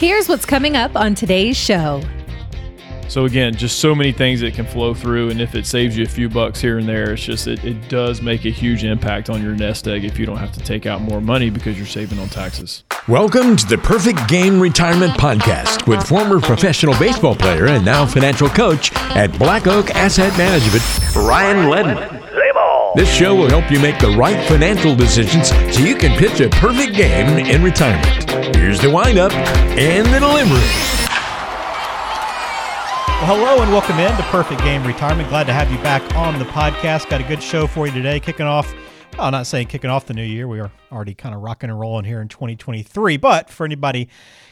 Here's what's coming up on today's show. So again, just so many things that can flow through, and if it saves you a few bucks here and there, it's just it, it does make a huge impact on your nest egg if you don't have to take out more money because you're saving on taxes. Welcome to the Perfect Game Retirement Podcast with former professional baseball player and now financial coach at Black Oak Asset Management, Ryan Ledman. This show will help you make the right financial decisions so you can pitch a perfect game in retirement. Here's the windup and the delivery. Well, hello and welcome in to Perfect Game Retirement. Glad to have you back on the podcast. Got a good show for you today. Kicking off, I'm not saying kicking off the new year. We are already kind of rocking and rolling here in 2023. But for anybody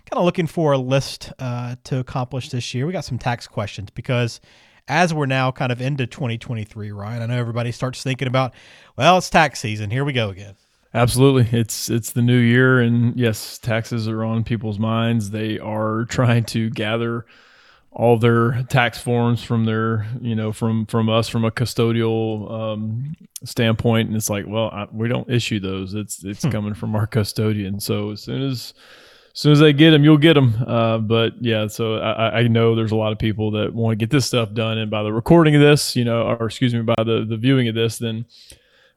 kind of looking for a list uh, to accomplish this year, we got some tax questions because as we're now kind of into 2023, Ryan, I know everybody starts thinking about, well, it's tax season. Here we go again. Absolutely. It's it's the new year and yes, taxes are on people's minds. They are trying to gather all their tax forms from their you know from from us from a custodial um, standpoint and it's like well I, we don't issue those it's it's hmm. coming from our custodian so as soon as as soon as they get them you'll get them uh, but yeah so I, I know there's a lot of people that want to get this stuff done and by the recording of this you know or excuse me by the the viewing of this then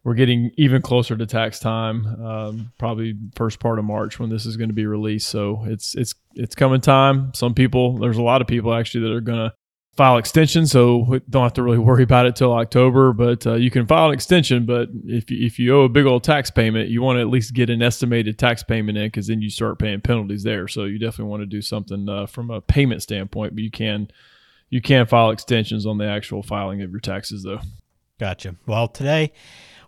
we're getting even closer to tax time, um, probably first part of March when this is going to be released. So it's it's it's coming time. Some people, there's a lot of people actually that are going to file extension, so we don't have to really worry about it till October. But uh, you can file an extension. But if you, if you owe a big old tax payment, you want to at least get an estimated tax payment in because then you start paying penalties there. So you definitely want to do something uh, from a payment standpoint. But you can you can file extensions on the actual filing of your taxes though. Gotcha. Well, today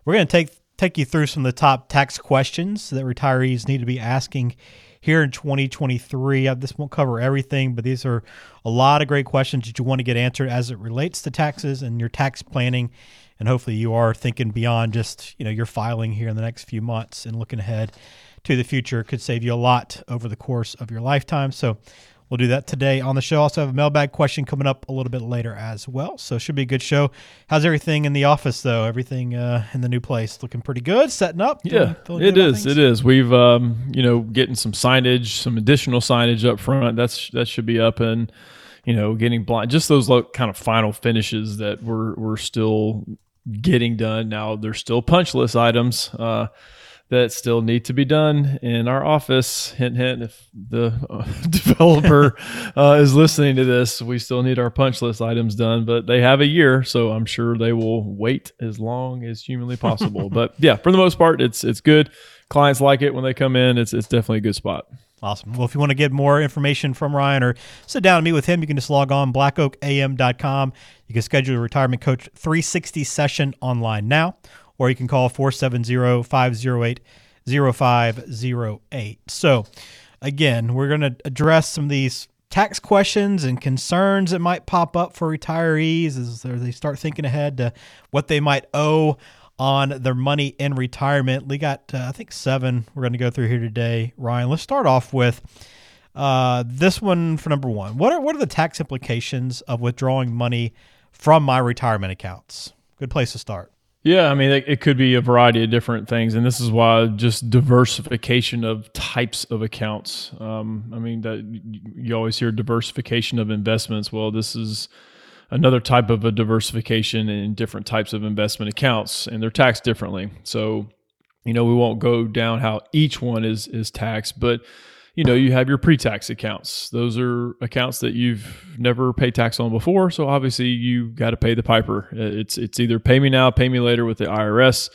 we're going to take take you through some of the top tax questions that retirees need to be asking here in 2023. Uh, this won't cover everything, but these are a lot of great questions that you want to get answered as it relates to taxes and your tax planning. And hopefully, you are thinking beyond just you know your filing here in the next few months and looking ahead to the future. could save you a lot over the course of your lifetime. So We'll do that today on the show. Also have a mailbag question coming up a little bit later as well. So should be a good show. How's everything in the office though? Everything uh, in the new place looking pretty good. Setting up. Yeah, it is. It is. We've um, you know getting some signage, some additional signage up front. That's that should be up and you know getting blind. Just those like kind of final finishes that we're we're still getting done. Now they're still punch list items. Uh, that still need to be done in our office. Hint, hint. If the uh, developer uh, is listening to this, we still need our punch list items done, but they have a year, so I'm sure they will wait as long as humanly possible. but yeah, for the most part, it's it's good. Clients like it when they come in. It's it's definitely a good spot. Awesome. Well, if you want to get more information from Ryan or sit down and meet with him, you can just log on blackoakam.com. You can schedule a retirement coach 360 session online now or you can call 470 508 0508. So, again, we're going to address some of these tax questions and concerns that might pop up for retirees as they start thinking ahead to what they might owe on their money in retirement. We got, uh, I think, seven we're going to go through here today. Ryan, let's start off with uh, this one for number one. What are, what are the tax implications of withdrawing money from my retirement accounts? Good place to start. Yeah, I mean, it, could be a variety of different things, and this is why just diversification of types of accounts. Um, I mean, that you always hear diversification of investments. Well, this is another type of a diversification in different types of investment accounts, and they're taxed differently. So, you know, we won't go down how each one is is taxed, but you know, you have your pre-tax accounts. Those are accounts that you've never paid tax on before, so obviously you got to pay the piper. Uh, it's it's either pay me now, pay me later with the IRS.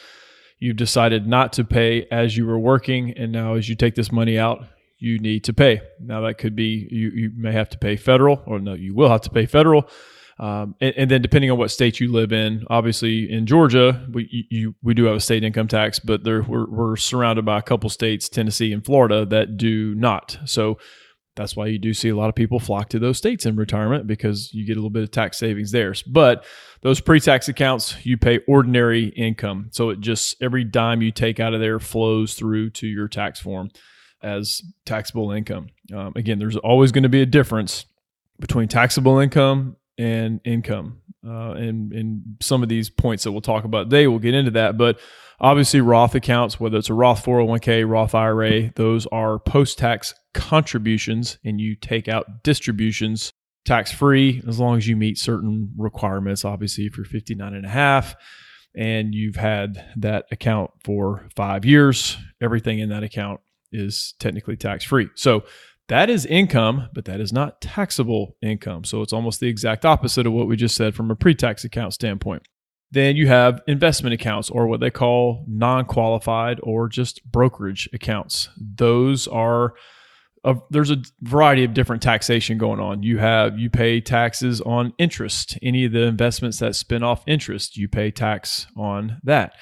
You've decided not to pay as you were working, and now as you take this money out, you need to pay. Now that could be you you may have to pay federal, or no, you will have to pay federal um, and, and, then depending on what state you live in, obviously in Georgia, we you, we do have a state income tax, but there we're, we're surrounded by a couple states, Tennessee and Florida, that do not. So that's why you do see a lot of people flock to those states in retirement because you get a little bit of tax savings there. But those pre-tax accounts, you pay ordinary income, so it just every dime you take out of there flows through to your tax form as taxable income. Um, again, there's always going to be a difference between taxable income and income. uh, and and some of these points that we'll talk about today, we'll get into that. But obviously, Roth accounts, whether it's a Roth 401k, Roth IRA, those are post tax contributions, and you take out distributions tax free as long as you meet certain requirements. Obviously, if you're 59 and a half and you've had that account for five years, everything in that account is technically tax free. So that is income, but that is not taxable income. So it's almost the exact opposite of what we just said from a pre tax account standpoint. Then you have investment accounts or what they call non qualified or just brokerage accounts. Those are a, there's a variety of different taxation going on. You have you pay taxes on interest. Any of the investments that spin off interest, you pay tax on that.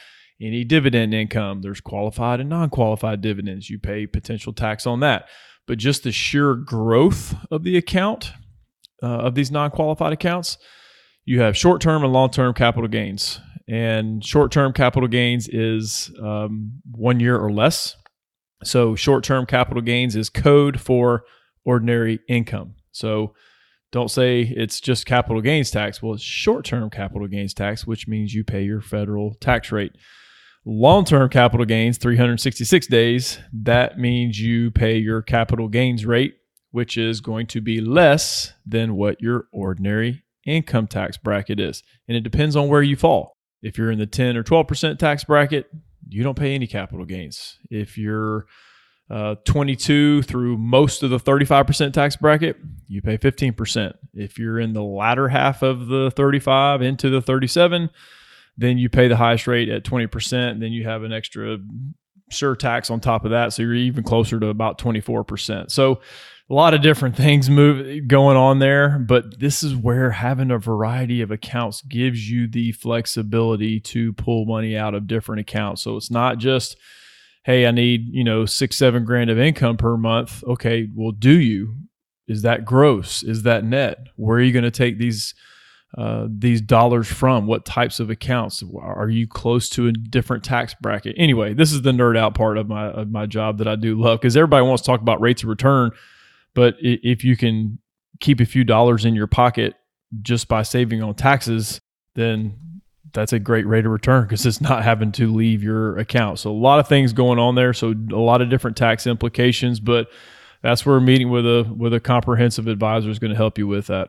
Any dividend income, there's qualified and non-qualified dividends. You pay potential tax on that. But just the sheer growth of the account uh, of these non-qualified accounts, you have short-term and long-term capital gains. And short-term capital gains is um, one year or less so short term capital gains is code for ordinary income. So don't say it's just capital gains tax. Well, it's short term capital gains tax, which means you pay your federal tax rate. Long term capital gains, 366 days, that means you pay your capital gains rate, which is going to be less than what your ordinary income tax bracket is. And it depends on where you fall. If you're in the 10 or 12% tax bracket, you don't pay any capital gains. If you're uh, 22 through most of the 35% tax bracket, you pay 15%. If you're in the latter half of the 35 into the 37, then you pay the highest rate at 20%. Then you have an extra surtax on top of that. So you're even closer to about 24%. So a lot of different things move going on there, but this is where having a variety of accounts gives you the flexibility to pull money out of different accounts. So it's not just, hey, I need, you know, six, seven grand of income per month. Okay, well, do you? Is that gross? Is that net? Where are you going to take these uh, these dollars from? What types of accounts? Are you close to a different tax bracket? Anyway, this is the nerd out part of my of my job that I do love because everybody wants to talk about rates of return but if you can keep a few dollars in your pocket just by saving on taxes, then that's a great rate of return because it's not having to leave your account. So a lot of things going on there. So a lot of different tax implications, but that's where meeting with a with a comprehensive advisor is going to help you with that.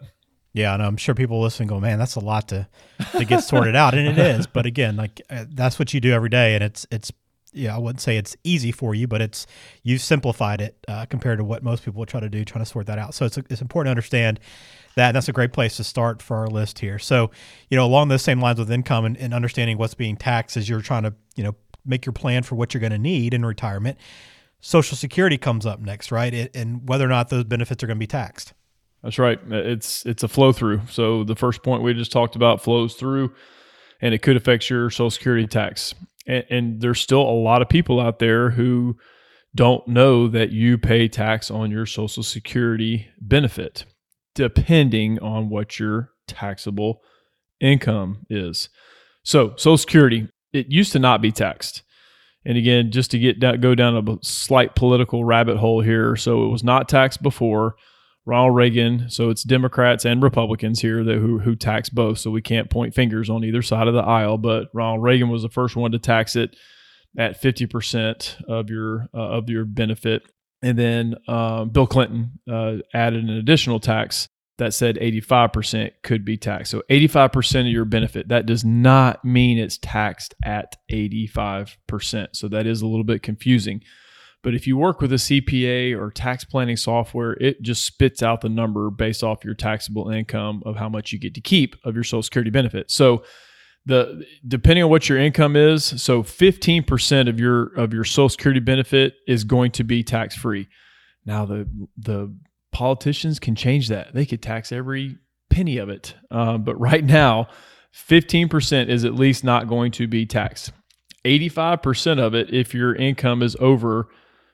Yeah, and I'm sure people listening go, man, that's a lot to to get sorted out, and it is. But again, like uh, that's what you do every day, and it's it's yeah, I wouldn't say it's easy for you, but it's you've simplified it uh, compared to what most people try to do, trying to sort that out. So it's it's important to understand that. And that's a great place to start for our list here. So you know, along those same lines with income and, and understanding what's being taxed as you're trying to you know make your plan for what you're going to need in retirement. Social Security comes up next, right? It, and whether or not those benefits are going to be taxed. That's right. Uh, it's it's a flow through. So the first point we just talked about flows through, and it could affect your Social Security tax and, and there's still a lot of people out there who don't know that you pay tax on your Social Security benefit, depending on what your taxable income is. So, Social Security, it used to not be taxed. And again, just to get down, go down a slight political rabbit hole here. So, it was not taxed before. Ronald Reagan. So it's Democrats and Republicans here that who who tax both. So we can't point fingers on either side of the aisle. But Ronald Reagan was the first one to tax it at fifty percent of your uh, of your benefit, and then um, Bill Clinton uh, added an additional tax that said 85% could be taxed. So 85% of your benefit, that does not mean it's taxed at 85%. So that is a little bit confusing. But if you work with a CPA or tax planning software, it just spits out the number based off your taxable income of how much you get to keep of your Social Security benefit. So the depending on what your income is, so 15% of your of your Social Security benefit is going to be tax free. Now the the politicians can change that. They could tax every penny of it. Um, but right now, 15% is at least not going to be taxed. 85% of it, if your income is over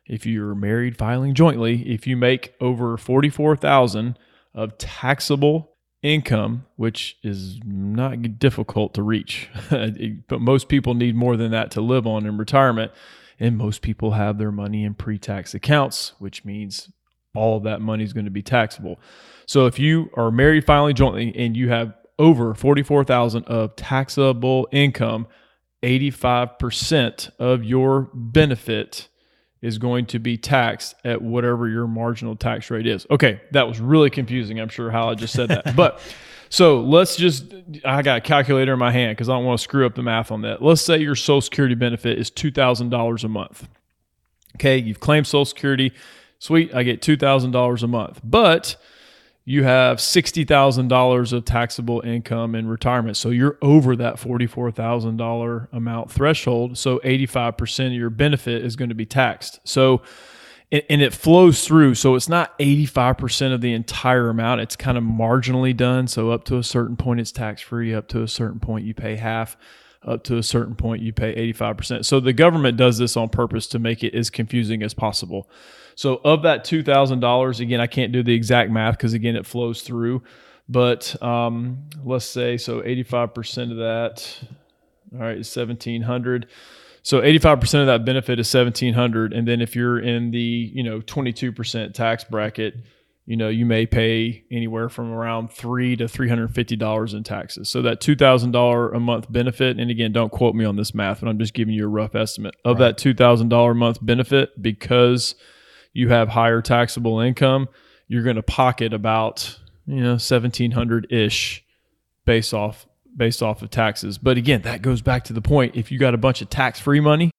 if you're married filing jointly, if you make over 44,000 of taxable income, which is not difficult to reach, but most people need more than that to live on in retirement. And most people have their money in pre tax accounts, which means all of that money is going to be taxable. So if you are married filing jointly and you have over 44,000 of taxable income, 85% of your benefit is going to be taxed at whatever your marginal tax rate is. Okay, that was really confusing. I'm sure how I just said that. but so let's just, I got a calculator in my hand because I don't want to screw up the math on that. Let's say your Social Security benefit is $2,000 a month. Okay, you've claimed Social Security. Sweet, I get $2,000 a month. But you have $60,000 of taxable income in retirement. So you're over that $44,000 amount threshold. So 85% of your benefit is going to be taxed. So, and it flows through. So it's not 85% of the entire amount. It's kind of marginally done. So up to a certain point, it's tax free. Up to a certain point, you pay half. Up to a certain point, you pay 85%. So the government does this on purpose to make it as confusing as possible. So of that two thousand dollars, again, I can't do the exact math because again, it flows through. But um, let's say so, eighty-five percent of that, all right, is seventeen hundred. So eighty-five percent of that benefit is seventeen hundred, and then if you're in the you know twenty-two percent tax bracket, you know you may pay anywhere from around three to three hundred fifty dollars in taxes. So that two thousand dollar a month benefit, and again, don't quote me on this math, but I'm just giving you a rough estimate of right. that two thousand dollar a month benefit because you have higher taxable income, you're going to pocket about you know 1700 ish based off based off of taxes. But again, that goes back to the point if you got a bunch of tax free money,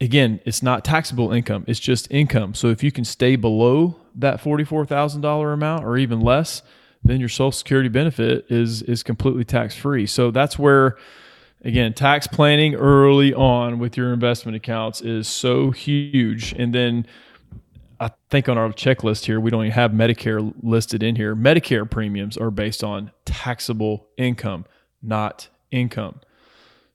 again, it's not taxable income, it's just income. So if you can stay below that $44,000 amount or even less, then your social security benefit is is completely tax free. So that's where again, tax planning early on with your investment accounts is so huge and then I think on our checklist here, we don't even have Medicare listed in here. Medicare premiums are based on taxable income, not income.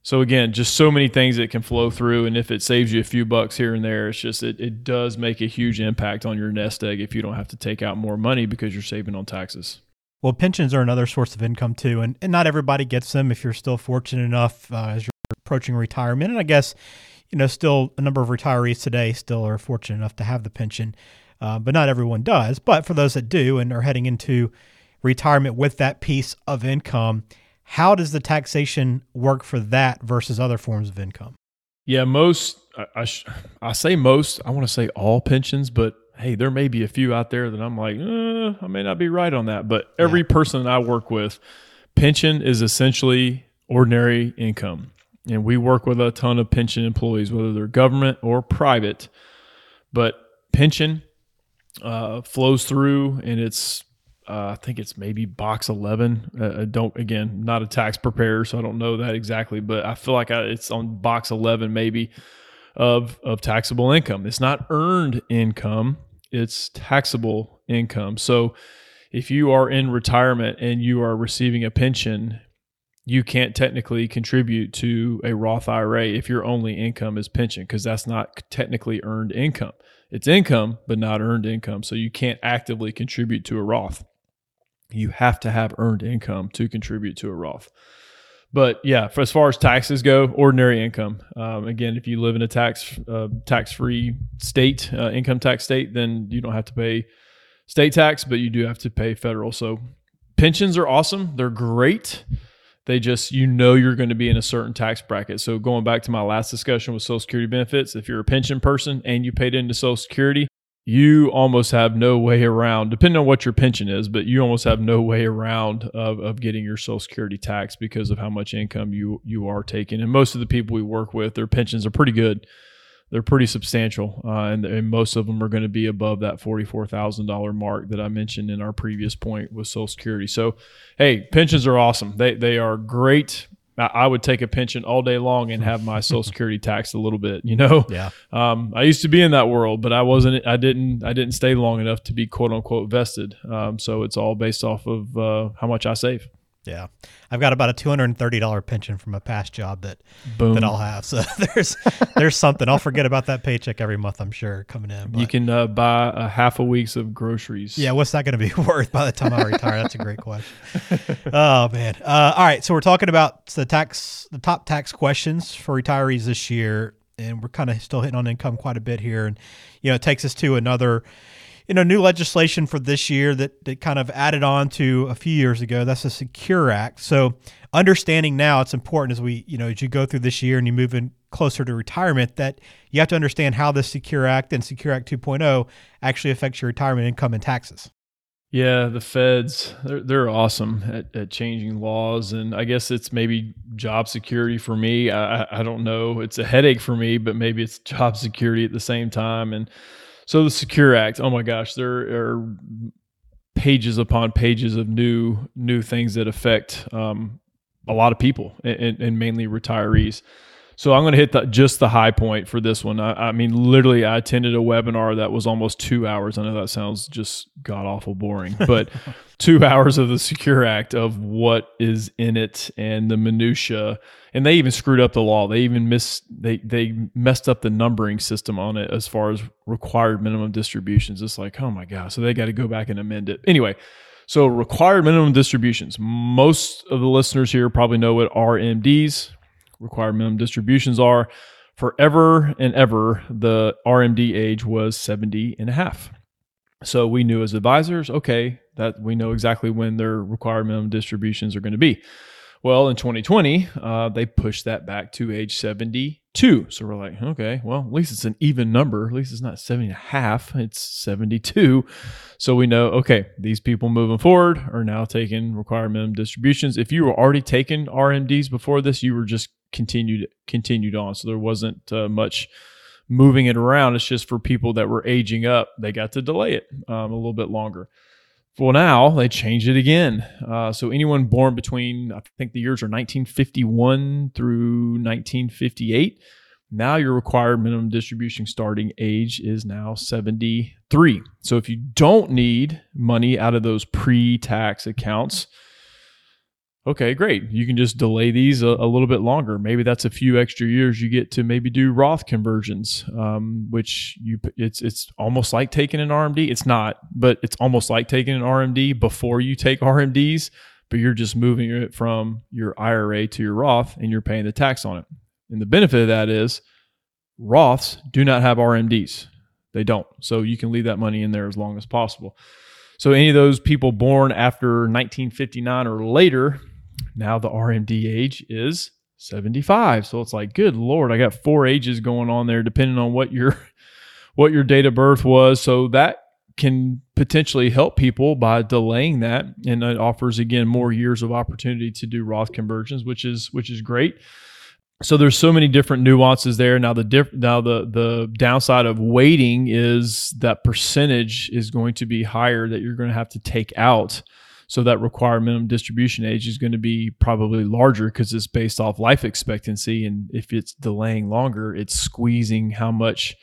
So again, just so many things that can flow through, and if it saves you a few bucks here and there, it's just it, it does make a huge impact on your nest egg if you don't have to take out more money because you're saving on taxes. Well, pensions are another source of income too, and, and not everybody gets them. If you're still fortunate enough uh, as you're approaching retirement, and I guess you know, still a number of retirees today still are fortunate enough to have the pension, uh, but not everyone does. But for those that do and are heading into retirement with that piece of income, how does the taxation work for that versus other forms of income? Yeah, most I, I, sh- I say most. I want to say all pensions, but hey, there may be a few out there that I'm like, eh, I may not be right on that. But every yeah. person that I work with, pension is essentially ordinary income and we work with a ton of pension employees, whether they're government or private. But pension uh, flows through, and it's uh, I think it's maybe box eleven. Uh, I don't again not a tax preparer, so I don't know that exactly, but I feel like I, it's on box eleven maybe of of taxable income. It's not earned income; it's taxable income. So if you are in retirement and you are receiving a pension you can't technically contribute to a Roth IRA if your only income is pension because that's not technically earned income. It's income, but not earned income. So you can't actively contribute to a Roth. You have to have earned income to contribute to a Roth. But yeah, for as far as taxes go, ordinary income. Um, again, if you live in a tax uh, tax free state, uh, income tax state, then you don't have to pay state tax, but you do have to pay federal. So pensions are awesome; they're great. They just, you know, you're going to be in a certain tax bracket. So, going back to my last discussion with Social Security benefits, if you're a pension person and you paid into Social Security, you almost have no way around, depending on what your pension is, but you almost have no way around of, of getting your Social Security tax because of how much income you you are taking. And most of the people we work with, their pensions are pretty good they're pretty substantial, uh, and, and, most of them are going to be above that forty-four thousand dollar mark that I mentioned in our previous point with Social Security. So, hey, pensions are awesome. They they are great. I, would take a pension all day long and have my Social Security taxed a little bit. You know, yeah. Um, I used to be in that world, but I wasn't. I didn't. I didn't stay long enough to be quote unquote vested. Um, so it's all based off of uh, how much I save. Yeah, I've got about a two hundred and thirty dollar pension from a past job that Boom. that I'll have. So there's there's something. I'll forget about that paycheck every month. I'm sure coming in. But. You can uh, buy a half a week's of groceries. Yeah, what's that going to be worth by the time I retire? That's a great question. oh man. Uh, all right, so we're talking about the tax, the top tax questions for retirees this year, and we're kind of still hitting on income quite a bit here, and you know it takes us to another you know, new legislation for this year that, that kind of added on to a few years ago. That's the Secure Act. So understanding now it's important as we, you know, as you go through this year and you move in closer to retirement that you have to understand how the Secure Act and Secure Act 2.0 actually affects your retirement income and taxes. Yeah, the feds, they're, they're awesome at, at changing laws. And I guess it's maybe job security for me. I, I don't know. It's a headache for me, but maybe it's job security at the same time. And so the Secure Act, oh my gosh, there are pages upon pages of new new things that affect um, a lot of people and, and mainly retirees. So I'm going to hit the, just the high point for this one. I, I, mean, literally, I attended a webinar that was almost two hours. I know that sounds just god awful boring, but two hours of the Secure Act of what is in it and the minutia. And they even screwed up the law. They even missed they they messed up the numbering system on it as far as required minimum distributions. It's like, oh my god! So they got to go back and amend it anyway. So required minimum distributions. Most of the listeners here probably know what RMDs, required minimum distributions are. Forever and ever, the RMD age was 70 and a half. So we knew as advisors, okay, that we know exactly when their required minimum distributions are going to be. Well, in 2020, uh, they pushed that back to age 72. So we're like, okay, well, at least it's an even number. At least it's not 70 and a half, it's 72. So we know, okay, these people moving forward are now taking required minimum distributions. If you were already taking RMDs before this, you were just continued continued on. So there wasn't uh, much moving it around. It's just for people that were aging up, they got to delay it um, a little bit longer. Well, now they changed it again. Uh, so anyone born between I think the years are 1951 through 1958. Now your required minimum distribution starting age is now 73. So if you don't need money out of those pre-tax accounts, okay, great. You can just delay these a, a, little bit longer. Maybe that's a few extra years you get to maybe do Roth conversions, um, which you it's it's almost like taking an RMD. It's not, but it's almost like taking an RMD before you take RMDs, but you're just moving it from your IRA to your Roth and you're paying the tax on it. And the benefit of that is Roths do not have RMDs. They don't. So you can leave that money in there as long as possible. So any of those people born after 1959 or later, now the RMD age is 75. So it's like, good lord, I got four ages going on there, depending on what your what your date of birth was. So that can potentially help people by delaying that, and it offers again more years of opportunity to do Roth conversions, which is which is great. So there's so many different nuances there. Now the diff- now the the downside of waiting is that percentage is going to be higher that you're going to have to take out so that required minimum distribution age is going to be probably larger because it's based off life expectancy. And if it's delaying longer, it's squeezing how much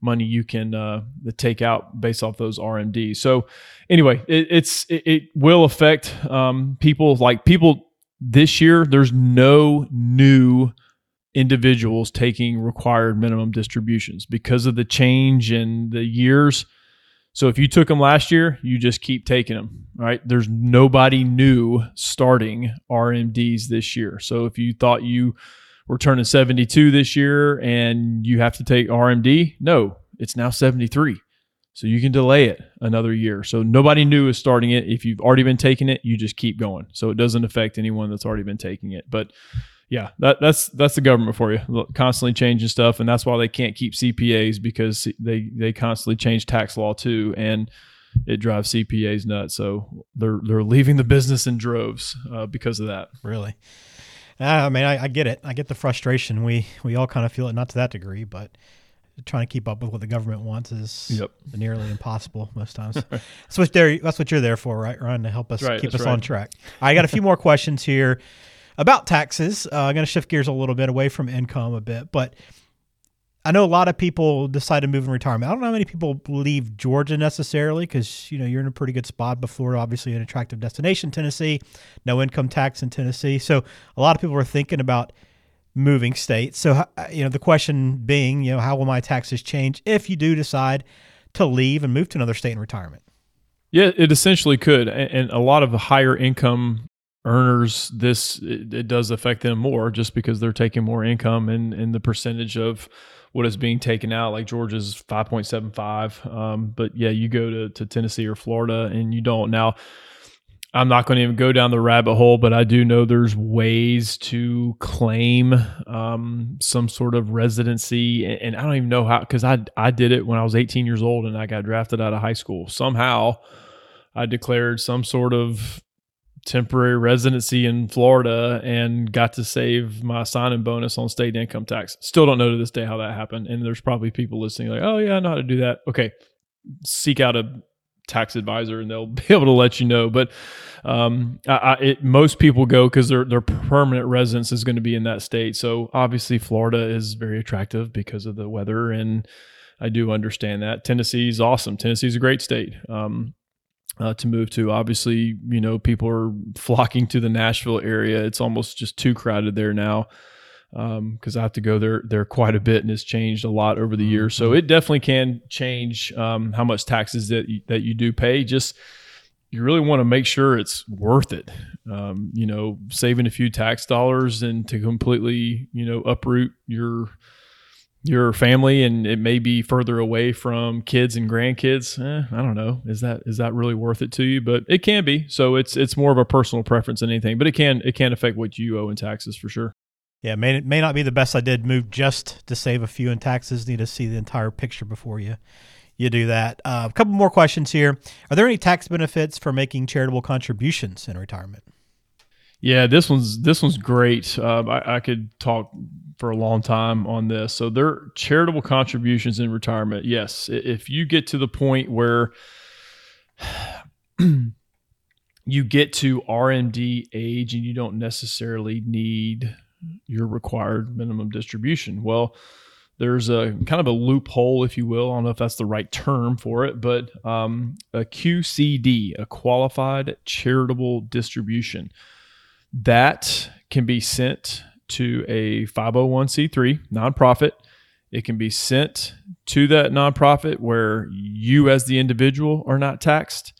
money you can uh, take out based off those RMDs. So anyway, it, it's it, it, will affect um, people like people this year. There's no new individuals taking required minimum distributions because of the change in the years so if you took them last year, you just keep taking them, right? There's nobody new starting RMDs this year. So if you thought you were turning 72 this year and you have to take RMD, no, it's now 73. So you can delay it another year. So nobody new is starting it. If you've already been taking it, you just keep going. So it doesn't affect anyone that's already been taking it. But yeah, that, that's that's the government for you. Constantly changing stuff, and that's why they can't keep CPAs because they they constantly change tax law too, and it drives CPAs nuts. So they're they're leaving the business in droves uh, because of that. Really, I mean, I, I, get it. I get the frustration. We we all kind of feel it, not to that degree, but trying to keep up with what the government wants is yep. nearly impossible most times. that's what that's what you're there for, right, Ryan? To help us right, keep us right. on track. I got a few more questions here about taxes. Uh, I'm going to shift gears a little bit away from income a bit, but I know a lot of people decide to move in retirement. I don't know how many people leave Georgia necessarily because you know you're in a pretty good spot. But Florida, obviously, an attractive destination. Tennessee, no income tax in Tennessee, so a lot of people are thinking about moving states. So you know the question being, you know, how will my taxes change if you do decide to leave and move to another state in retirement? Yeah, it essentially could, and a lot of the higher income earners this it, it, does affect them more just because they're taking more income and and the percentage of what is being taken out. Like Georgia's 5.75. Um, but yeah, you go to, to Tennessee or Florida and you don't. Now, I'm not going to even go down the rabbit hole, but I do know there's ways to claim um, some sort of residency, and, and I don't even know how because I I did it when I was 18 years old and I got drafted out of high school. Somehow, I declared some sort of temporary residency in Florida and got to save my signing bonus on state income tax. Still don't know to this day how that happened. And there's probably people listening like, oh, yeah, I know how to do that. Okay. Seek out a tax advisor and they'll be able to let you know. But um, I, I, it, most people go because their their permanent residence is going to be in that state. So obviously, Florida is very attractive because of the weather, and I do understand that. Tennessee is awesome. Tennessee is a great state. Um, uh, to move to. Obviously, you know, people are flocking to the Nashville area. It's almost just too crowded there now because um, I have to go there there quite a bit, and it's changed a lot over the years. So mm-hmm. it definitely can change um, how much taxes that you, that you do pay. Just you really want to make sure it's worth it. Um, you know, saving a few tax dollars and to completely you know uproot your your family and it may be further away from kids and grandkids eh, i don't know. Is that is that really worth it to you? But it can be. So it's it's more of a personal preference than anything but it can it can affect what you owe in taxes for sure. Yeah may it may not be the best i did move just to save a few in taxes. Need to see the entire picture before you you do that. Uh, a couple more questions here. Are there any tax benefits for making charitable contributions in retirement? Yeah, this one's this one's great. Uh, I, I, could talk for a long time on this. So their charitable contributions in retirement. Yes, if you get to the point where you get to RMD age and you don't necessarily need your required minimum distribution, well, there's a kind of a loophole, if you will. I don't know if that's the right term for it, but um, a QCD, a qualified charitable distribution, that can be sent to a 501c3 nonprofit. It can be sent to that nonprofit where you, as the individual, are not taxed,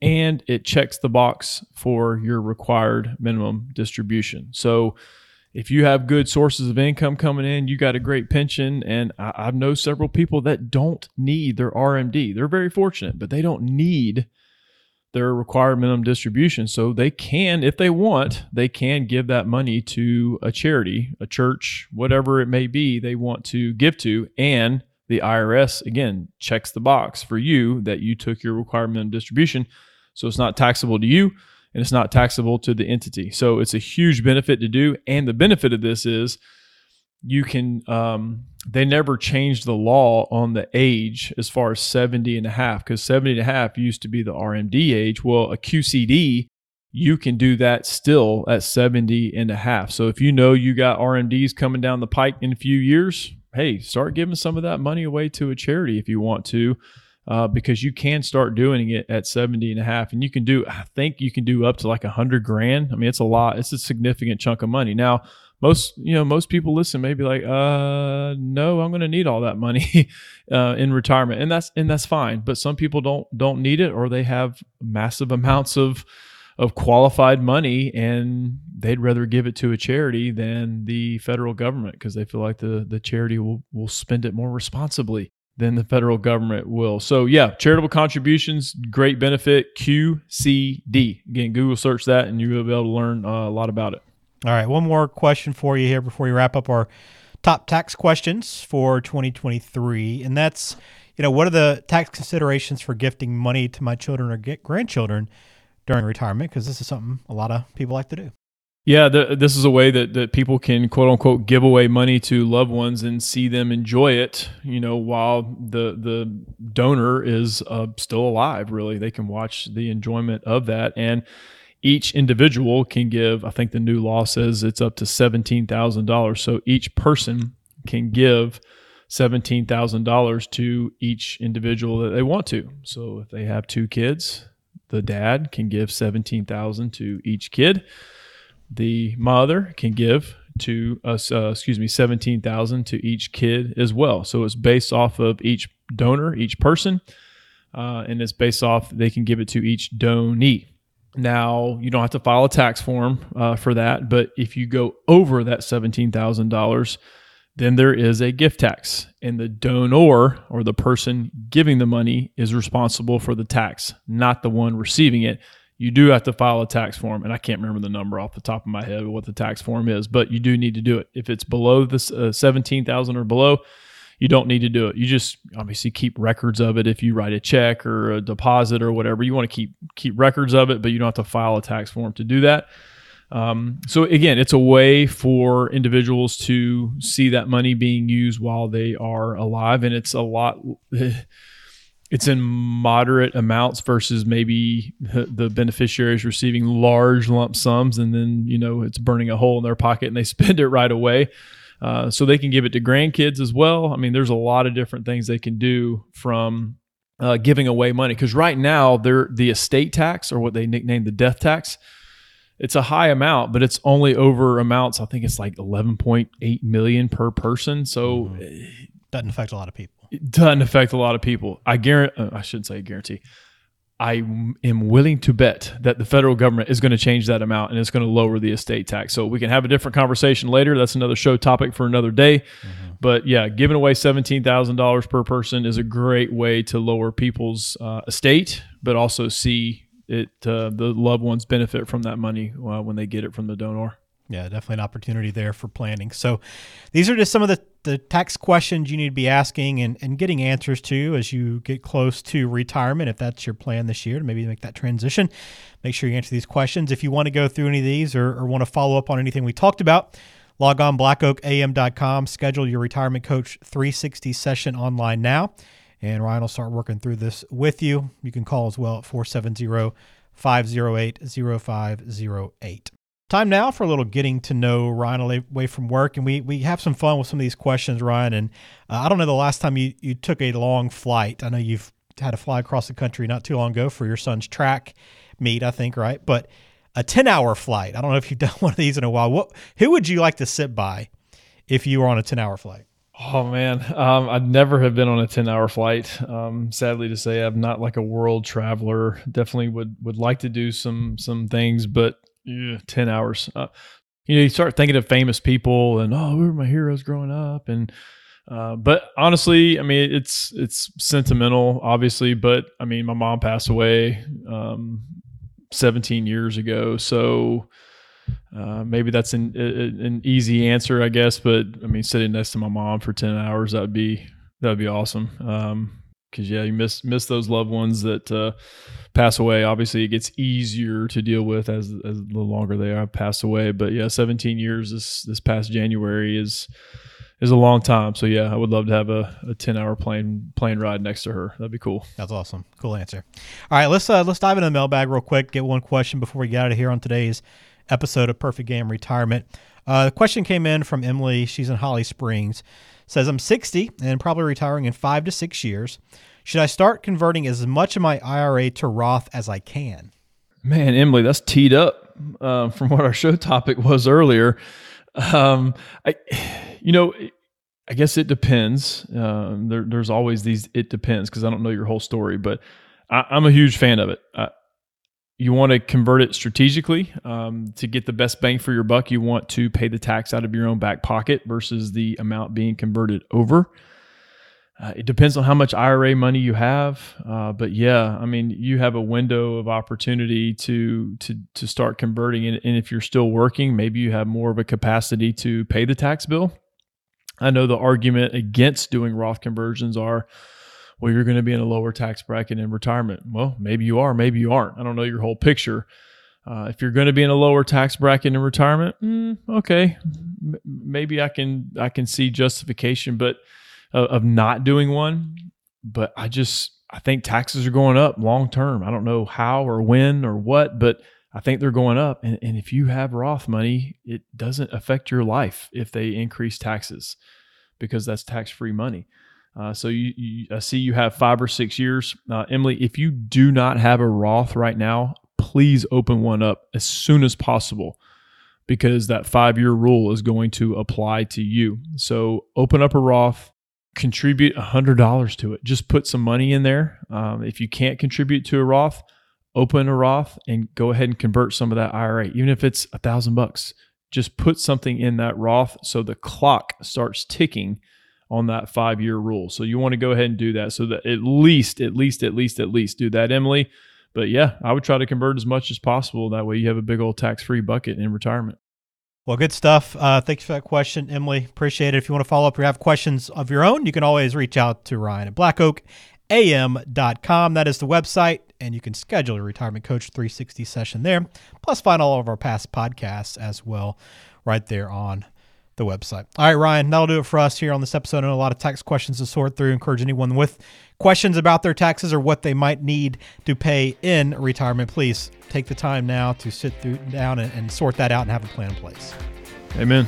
and it checks the box for your required minimum distribution. So, if you have good sources of income coming in, you got a great pension. And I, I know several people that don't need their RMD. They're very fortunate, but they don't need their required minimum distribution. So they can, if they want, they can give that money to a charity, a church, whatever it may be they want to give to. And the IRS, again, checks the box for you that you took your required minimum distribution. So it's not taxable to you and it's not taxable to the entity. So it's a huge benefit to do. And the benefit of this is you can um, they never changed the law on the age as far as 70 and a half because 70 and a half used to be the rmd age. Well a qcd you can do that still at 70 and a half. So if you know you got rmds coming down the pike in a few years hey start giving some of that money away to a charity if you want to uh, because you can start doing it at 70 and a half and you can do i think you can do up to like a hundred grand. I mean it's a lot it's a significant chunk of money. Now most you know most people listen maybe like uh no i'm going to need all that money uh, in retirement and that's and that's fine but some people don't don't need it or they have massive amounts of of qualified money and they'd rather give it to a charity than the federal government because they feel like the the charity will will spend it more responsibly than the federal government will. So yeah, charitable contributions, great benefit. QCD. Again, Google search that and you'll be able to learn uh, a lot about it. All right, one more question for you here before we wrap up our top tax questions for 2023, and that's you know what are the tax considerations for gifting money to my children or grandchildren during retirement? Because this is something a lot of people like to do. Yeah, the, this is a way that, that people can quote unquote give away money to loved ones and see them enjoy it. You know, while the the donor is uh, still alive. Really, they can watch the enjoyment of that and each individual can give, I think the new law says it's up to $17,000. So each person can give $17,000 to each individual that they want to. So if they have two kids, the dad can give 17,000 to each kid. The mother can give to us, uh, excuse me, 17,000 to each kid as well. So it's based off of each donor, each person, uh, and it's based off, they can give it to each donee. Now, you don't have to file a tax form uh, for that, but if you go over that $17,000, Then there is a gift tax, and the donor or the person giving the money is responsible for the tax, not the one receiving it. You do have to file a tax form, and I can't remember the number off the top of my head what the tax form is, but you do need to do it. If it's below this uh, seventeen thousand or below, you don't need to do it. You just obviously keep records of it if you write a check or a deposit or whatever. You want to keep keep records of it, but you don't have to file a tax form to do that. Um, so again, it's a way for individuals to see that money being used while they are alive, and it's a lot. It's in moderate amounts versus maybe the beneficiaries receiving large lump sums, and then you know it's burning a hole in their pocket and they spend it right away. Uh, so they can give it to grandkids as well. I mean, there's a lot of different things they can do from uh, giving away money because right now they're the estate tax or what they nickname the death tax it's a high amount, but it's only over amounts. I think it's like 11.8 million per person. So mm-hmm. doesn't affect a lot of people. It doesn't affect a lot of people. I guarantee. Uh, I shouldn't say guarantee. I am willing to bet that the federal government is going to change that amount and it's going to lower the estate tax. So we can have a different conversation later. That's another show topic for another day. Mm-hmm. But yeah, giving away seventeen thousand dollars per person is a great way to lower people's uh, estate, but also see it uh, the loved ones benefit from that money uh, when they get it from the donor. Yeah, definitely an opportunity there for planning. So these are just some of the, the tax questions you need to be asking and, and getting answers to as you get close to retirement, if that's your plan this year to maybe make that transition. Make sure you answer these questions. If you want to go through any of these or, or want to follow up on anything we talked about, log on blackoakam.com, schedule your retirement coach 360 session online now and Ryan will start working through this with you. You can call as well at 470 508 0508. Time now for a little getting to know Ryan away from work, and we we have some fun with some of these questions, Ryan. And uh, I don't know the last time you you took a long flight. I know you've had to fly across the country not too long ago for your son's track meet, I think, right? But a ten hour flight. I don't know if you've done one of these in a while. What who would you like to sit by if you were on a ten hour flight? Oh man, um, I'd never have been on a ten hour flight. Um, sadly to say, I'm not like a world traveler. Definitely would would like to do some some things, but yeah, ten hours. Uh, you know, you start thinking of famous people and oh, who were my heroes growing up, and uh, but honestly, I mean, it's it's sentimental, obviously. But I mean, my mom passed away um, 17 years ago, so uh, maybe that's an, an easy answer, I guess. But I mean, sitting next to my mom for ten hours that would be that would be awesome. Um, because yeah, you miss miss those loved ones that uh, pass away. Obviously, it gets easier to deal with as as the longer they are pass away. But yeah, 17 years this this past January is is a long time. So yeah, I would love to have a, a 10 hour plane plane ride next to her. That'd be cool. That's awesome. Cool answer. All right, let's uh, let's dive into the mailbag real quick. Get one question before we get out of here on today's episode of Perfect Game Retirement. Uh, the question came in from Emily. She's in Holly Springs. Says, I'm 60 and probably retiring in five to six years. Should I start converting as much of my IRA to Roth as I can? Man, Emily, that's teed up uh, from what our show topic was earlier. Um, I, you know, I guess it depends. Um, there, there's always these it depends because I don't know your whole story, but I, am a huge fan of it. I, you want to convert it strategically um, to get the best bang for your buck. You want to pay the tax out of your own back pocket versus the amount being converted over. Uh, it depends on how much IRA money you have, uh, but yeah, I mean, you have a window of opportunity to to to start converting, and, and if you're still working, maybe you have more of a capacity to pay the tax bill. I know the argument against doing Roth conversions are well, you're going to be in a lower tax bracket in retirement. Well, maybe you are, maybe you aren't. I don't know your whole picture. Uh, if you're going to be in a lower tax bracket in retirement, mm, okay, M- maybe I can I can see justification, but uh, of not doing one. But I just I think taxes are going up long term. I don't know how or when or what, but I think they're going up. And, and if you have Roth money, it doesn't affect your life if they increase taxes because that's tax free money. Uh, so you, you, I see you have five or six years, uh, Emily. If you do not have a Roth right now, please open one up as soon as possible, because that five year rule is going to apply to you. So open up a Roth, contribute a hundred dollars to it. Just put some money in there. Um, if you can't contribute to a Roth, open a Roth and go ahead and convert some of that IRA, even if it's a thousand bucks. just put something in that Roth so the clock starts ticking on that five year rule. So you want to go ahead and do that so that at least, at least, at least, at least do that, Emily. But yeah, I would try to convert as much as possible. That way you have a big old tax free bucket in retirement. Well, good stuff. Uh, thanks for that question, Emily. Appreciate it. If you want to follow up or have questions of your own, you can always reach out to Ryan at blackoakam.com. That is the website, and you can schedule a Retirement Coach 360 session there. Plus, find all of our past podcasts as well right there on the website. All right, Ryan, that'll do it for us here on this episode. I know a lot of tax questions to sort through. Encourage anyone with questions about their taxes or what they might need to pay in retirement. Please take the time now to sit through down and, and sort that out and have a plan in place. Amen.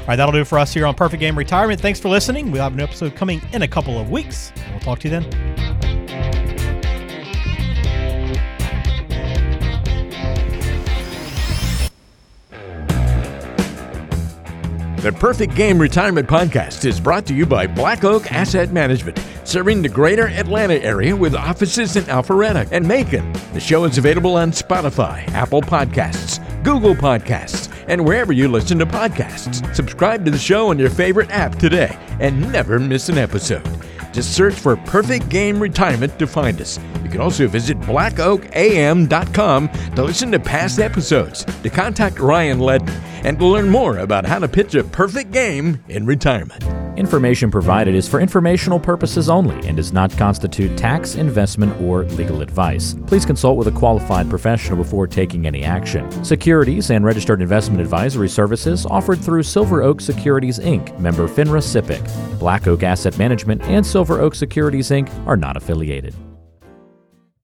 All right, that'll do it for us here on Perfect Game Retirement. Thanks for listening. We'll have an episode coming in a couple of weeks. We'll talk to you then. The Perfect Game Retirement Podcast is brought to you by Black Oak Asset Management, serving the greater Atlanta area with offices in Alpharetta and Macon. The show is available on Spotify, Apple Podcasts, Google Podcasts, and wherever you listen to podcasts. Subscribe to the show on your favorite app today and never miss an episode. Just search for Perfect Game Retirement to find us. You can also visit blackoakam.com to listen to past episodes, to contact Ryan Ledden, and to learn more about how to pitch a perfect game in retirement. Information provided is for informational purposes only and does not constitute tax, investment, or legal advice. Please consult with a qualified professional before taking any action. Securities and registered investment advisory services offered through Silver Oak Securities Inc., member FINRA SIPC. Black Oak Asset Management and Silver Oak Securities Inc. are not affiliated.